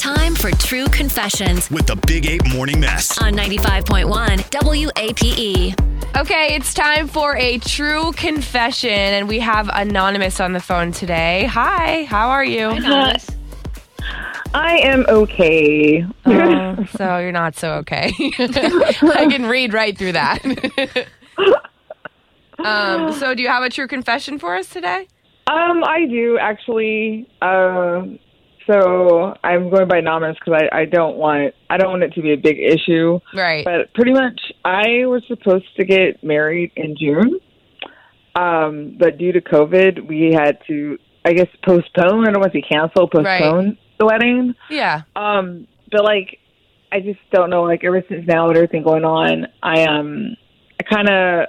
Time for True Confessions with the Big Ape Morning Mess. on 95.1 WAPE. Okay, it's time for a true confession, and we have Anonymous on the phone today. Hi, how are you? I am okay. Oh, so you're not so okay. I can read right through that. um, so, do you have a true confession for us today? Um, I do actually. Uh, so I'm going by anonymous because I, I don't want I don't want it to be a big issue. Right. But pretty much, I was supposed to get married in June, um, but due to COVID, we had to, I guess, postpone. I don't want to say cancel, postpone the wedding. Yeah. Um, but like, I just don't know. Like, ever since now with everything going on, I um, I kind of,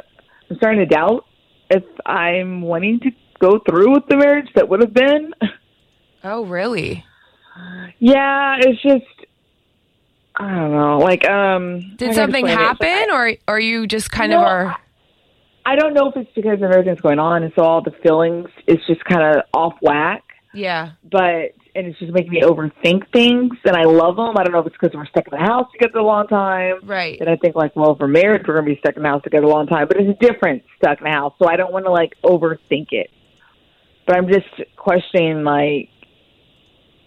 I'm starting to doubt if I'm wanting to go through with the marriage that would have been. Oh, really? Yeah, it's just, I don't know. Like, um, Did something explain it? Like, happen, or or you just kind No, of are? I don't know if it's because of everything's going on, and so all the feelings is just kind of off whack. Yeah. But and it's just making me overthink things, and I love them. I don't know if it's because we're stuck in the house together a long time. Right. And I think like, well, if we're married, we're gonna be stuck in the house together a long time. But it's a different stuck in the house, so I don't want to like overthink it. But I'm just questioning like,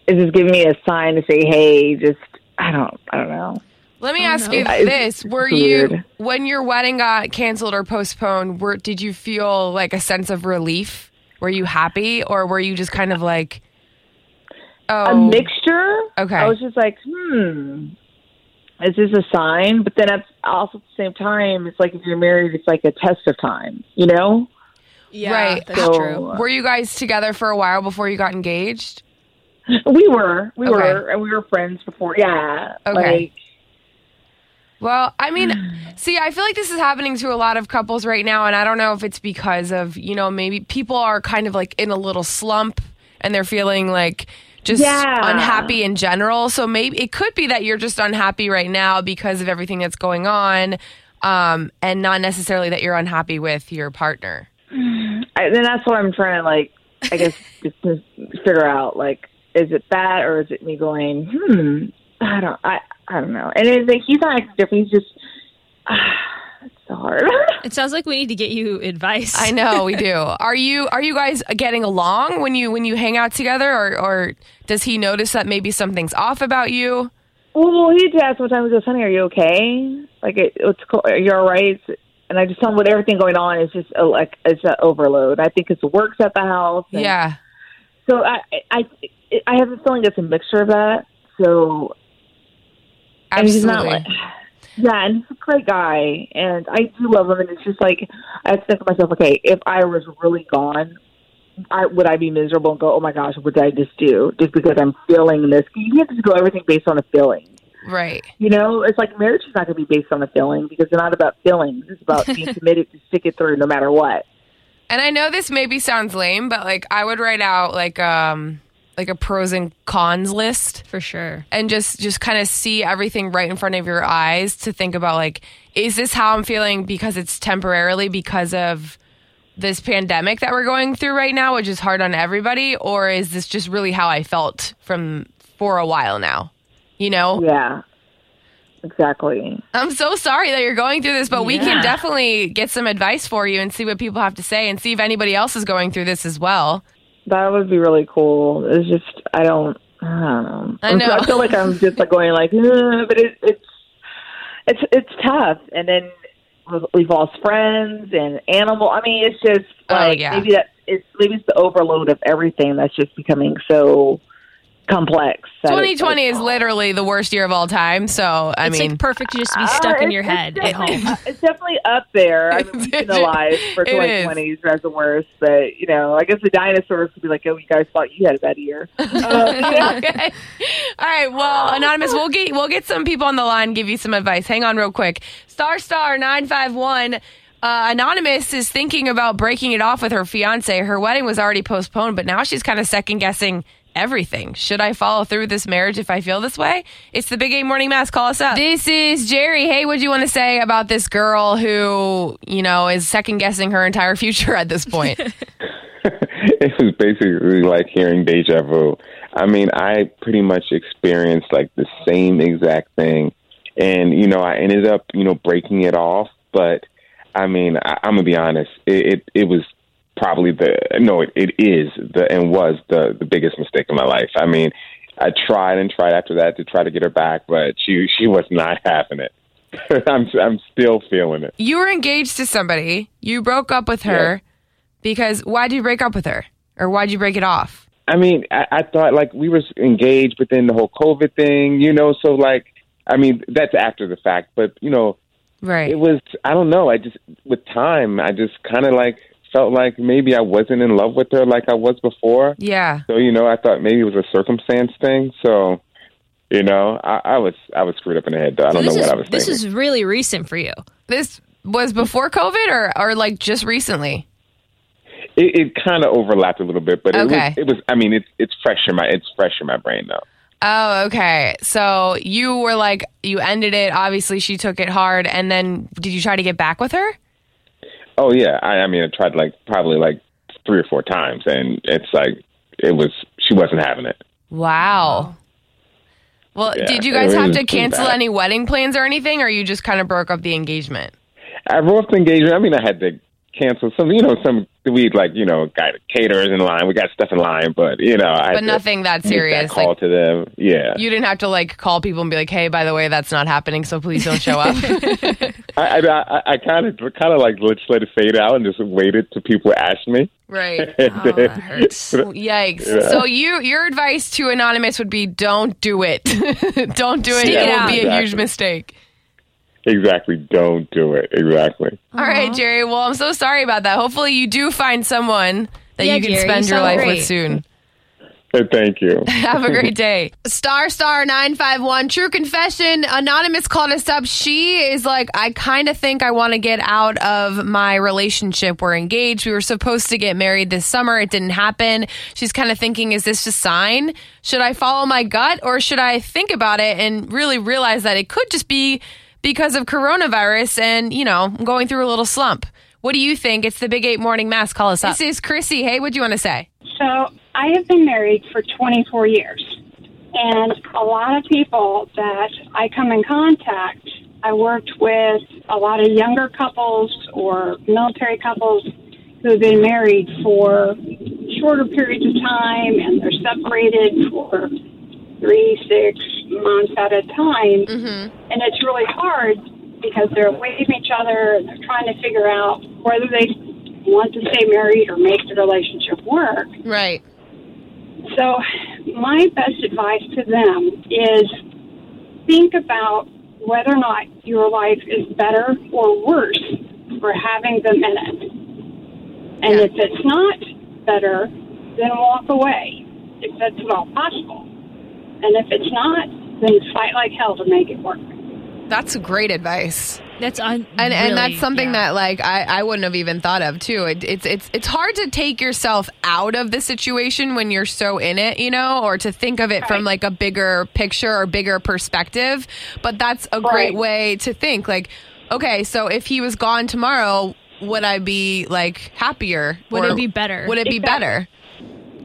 is this giving me a sign to say, hey, just I don't, I don't know. Let me ask you It's this: Were you when your wedding got canceled or postponed? Were did you feel like a sense of relief? Were you happy, or were you just kind of like, oh, a mixture. Okay. I was just like, hmm, is this a sign? But then at also at the same time, it's like if you're married, it's like a test of time, you know? Yeah, Right. that's So- true. Were you guys together for a while before you got engaged? We were, we Okay. were, and we were friends before. Yeah. Okay. Like, Well, I mean, see, I feel like this is happening to a lot of couples right now, and I don't know if it's because of, you know, maybe people are kind of like in a little slump and they're feeling like just Yeah. unhappy in general. So maybe it could be that you're just unhappy right now because of everything that's going on, um, and not necessarily that you're unhappy with your partner. I, then that's what I'm trying to like. I guess just figure out like, is it that or is it me going? Hmm. I don't. I. I don't know. And it's like he's not acting different. He's just. it's so hard. It sounds like we need to get you advice. I know we do. Are you are you guys getting along when you when you hang out together, or or does he notice that maybe something's off about you? Well, he did ask one time, he goes, honey, are you okay? Like, it, it's cool. Are you all right? And I just tell him with everything going on, it's just a, like, it's an overload. I think it's the works at the house. and- Yeah. So I, I, I have a feeling it's a mixture of that. So, he's Absolutely. not like, yeah, and he's a great guy. And I do love him. And it's just like, I have to think to myself, okay, if I was really gone, I, would I be miserable and go, oh my gosh, what did I just do? Just because I'm feeling this. You have to go everything based on a feeling. right. You know, it's like marriage is not going to be based on a feeling because it's not about feelings. It's about being committed to stick it through no matter what. And I know this maybe sounds lame, but like I would write out like um like a pros and cons list for sure. and just just kind of see everything right in front of your eyes to think about like is this how I'm feeling because it's temporarily because of this pandemic that we're going through right now, which is hard on everybody, or is this just really how I felt from for a while now? You know? Yeah, exactly. I'm so sorry that you're going through this, but we can definitely get some advice for you and see what people have to say and see if anybody else is going through this as well. That would be really cool. It's just I don't. I don't know. I know. I feel like I'm just like going like, but it, it's it's it's tough. And then we've lost friends and animal. I mean, it's just Oh, like yeah. maybe that it's maybe it's the overload of everything that's just becoming so complex. 2020 is literally the worst year of all time. So, I it's mean, like perfect to just be stuck Uh, in your head it's at home. definitely- It's definitely up there. I mean, we've been alive for It is. 2020s as the worst, but you know, I guess the dinosaurs could be like, "Oh, you guys thought you had a bad year." Uh, okay. All right. Well, anonymous, we'll get we'll get some people on the line, give you some advice. Hang on, real quick. Star Star nine five one. Uh, Anonymous is thinking about breaking it off with her fiance. Her wedding was already postponed, but now she's kind of second guessing everything. Should I follow through this marriage if I feel this way? It's the Big Ape Morning Mess. Call us up. This is Jerry. Hey, what do you want to say about this girl who, you know, is second guessing her entire future at this point? it was basically like hearing deja vu. I mean, I pretty much experienced like the same exact thing, and you know, I ended up you know breaking it off. But I mean, I, I'm gonna be honest, it it, it was probably the no, it, it is the and was the the biggest mistake of my life. I mean, I tried and tried after that to try to get her back, but she she was not having it. I'm I'm still feeling it. You were engaged to somebody. You broke up with her because why did you break up with her? Or why'd you break it off? I mean, I, I thought like we were engaged, but then the whole COVID thing, you know. So like, I mean, that's after the fact, but you know, Right. it was. I don't know. I just with time, I just kind of like felt like maybe I wasn't in love with her like I was before. yeah. So you know, I thought maybe it was a circumstance thing. So, you know, I, I was I was screwed up in the head. Though. I don't this know is what I was thinking. this thinking. is really recent for you. This was before COVID or, or like just recently? it it kind of overlapped a little bit, but it Okay. was. It was. I mean, it's it's fresh in my it's fresh in my brain though. Oh, okay. So you were like, you ended it. Obviously, she took it hard. And then did you try to get back with her? Oh yeah, I, I mean, I tried like probably like three or four times, and it's like it was she wasn't having it. Wow. Well, Yeah, did you guys have to cancel any wedding plans or anything, or you just kind of broke up the engagement? I broke up the engagement. I mean, I had to cancel some. You know, some we like you know got caterers in line. We got stuff in line, but you know, I But nothing that serious. That call Like to them. Yeah, you didn't have to like call people and be like, "Hey, by the way, that's not happening, so please don't show up." I I I kind of kind of like let let it fade out and just waited till people asked me. right. Oh, that hurts. Yikes. Yeah. So you your advice to anonymous would be don't do it. don't do it. Stick it it will out. be a huge mistake. Exactly, don't do it. Exactly. All right, Jerry. Well, I'm so sorry about that. Hopefully you do find someone that Yeah, you can Jerry, spend you your sound life great. with soon. And thank you. Have a great day. Star Star 951. True confession. Anonymous called us up. She is like, I kind of think I want to get out of my relationship. We're engaged. We were supposed to get married this summer. It didn't happen. She's kind of thinking, is this a sign? Should I follow my gut or should I think about it and really realize that it could just be because of coronavirus and, you know, going through a little slump? What do you think? It's the Big Ape Morning Mess. Call us up. This is Chrissy. Hey, what do you want to say? So I have been married for 24 years, and a lot of people that I come in contact, I worked with a lot of younger couples or military couples who have been married for shorter periods of time, and they're separated for three, six months at a time, mm-hmm. and it's really hard because they're away from each other and they're trying to figure out whether they want to stay married or make the relationship work. Right. So, my best advice to them is think about whether or not your life is better or worse for having them in it. And if it's not better, then walk away if that's at all possible. And if it's not, then fight like hell to make it work. That's great advice. That's un- and and that's something yeah. that like I, I wouldn't have even thought of too. It, it's it's it's hard to take yourself out of the situation when you're so in it, you know, or to think of it from like a bigger picture or bigger perspective. But that's a great way to think. Like, okay, so if he was gone tomorrow, would I be like happier? Would Or it be better? Would it be Exactly. better?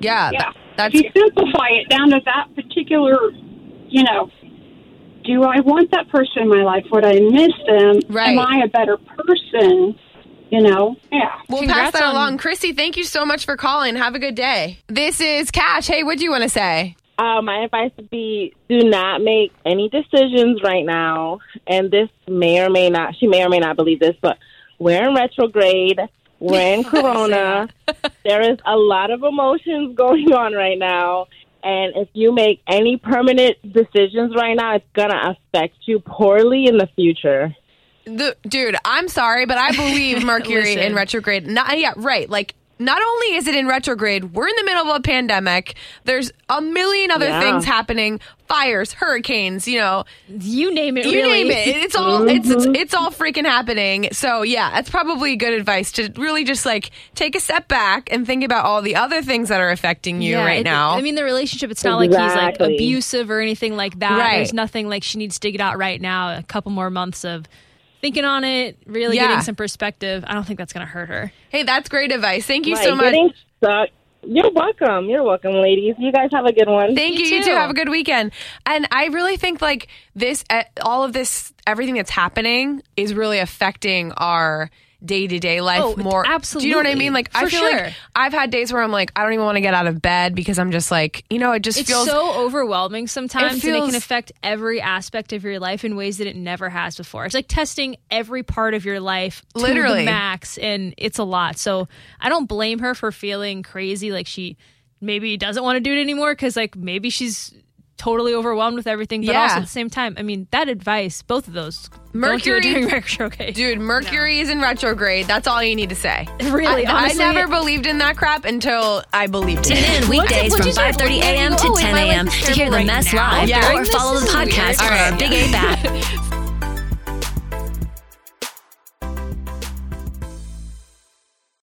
Yeah, Yeah. that- that's if you simplify it down to that particular, you know, do I want that person in my life? Would I miss them? Right. Am I a better person? You know? Yeah. We'll pass that on- along. Chrissy, thank you so much for calling. Have a good day. This is Cash. Hey, what do you want to say? Uh, my advice would be do not make any decisions right now. And this may or may not, she may or may not believe this, but we're in retrograde. We're in Corona. there is a lot of emotions going on right now. And if you make any permanent decisions right now, it's going to affect you poorly in the future. The, dude, I'm sorry, but I believe Mercury in retrograde. Not, yeah, right. Like, not only is it in retrograde, we're in the middle of a pandemic. There's a million other Yeah. things happening: fires, hurricanes. You know, You name it. you really. name it. It's all it's, it's mm-hmm. it's all freaking happening. So yeah, that's probably good advice to really just like take a step back and think about all the other things that are affecting you Yeah, right it- now. I mean, the relationship, it's not like he's like abusive or anything like that. Right. There's nothing like she needs to get out right now. A couple more months of thinking on it, really Yeah. getting some perspective. I don't think that's going to hurt her. hey, that's great advice. Thank you right, so much. Getting stuck You're welcome. You're welcome, ladies. You guys have a good one. Thank you. You You too. too. Have a good weekend. And I really think like this, uh, all of this, everything that's happening is really affecting our day to day life Oh, more. Do you know what I mean? Like I feel sure. like I've had days where I'm like, I don't even want to get out of bed because I'm just like, you know, it just It's feels so overwhelming sometimes, and it can affect every aspect of your life in ways that it never has before. It's like testing every part of your life to Literally. the max, and it's a lot. So I don't blame her for feeling crazy, like she maybe doesn't want to do it anymore because like maybe she's totally overwhelmed with everything. But Yeah. also at the same time, I mean that advice, both of those, Mercury- don't do it during retrograde. Dude, Mercury is in retrograde. That's all you need to say. Really, I, I never believed in that crap until I believed Tune it. in weekdays from is your- 5:30 a.m. to Oh, 10 a.m. to hear the mess right live Yeah. or follow the podcast weird. on our Big Ape app.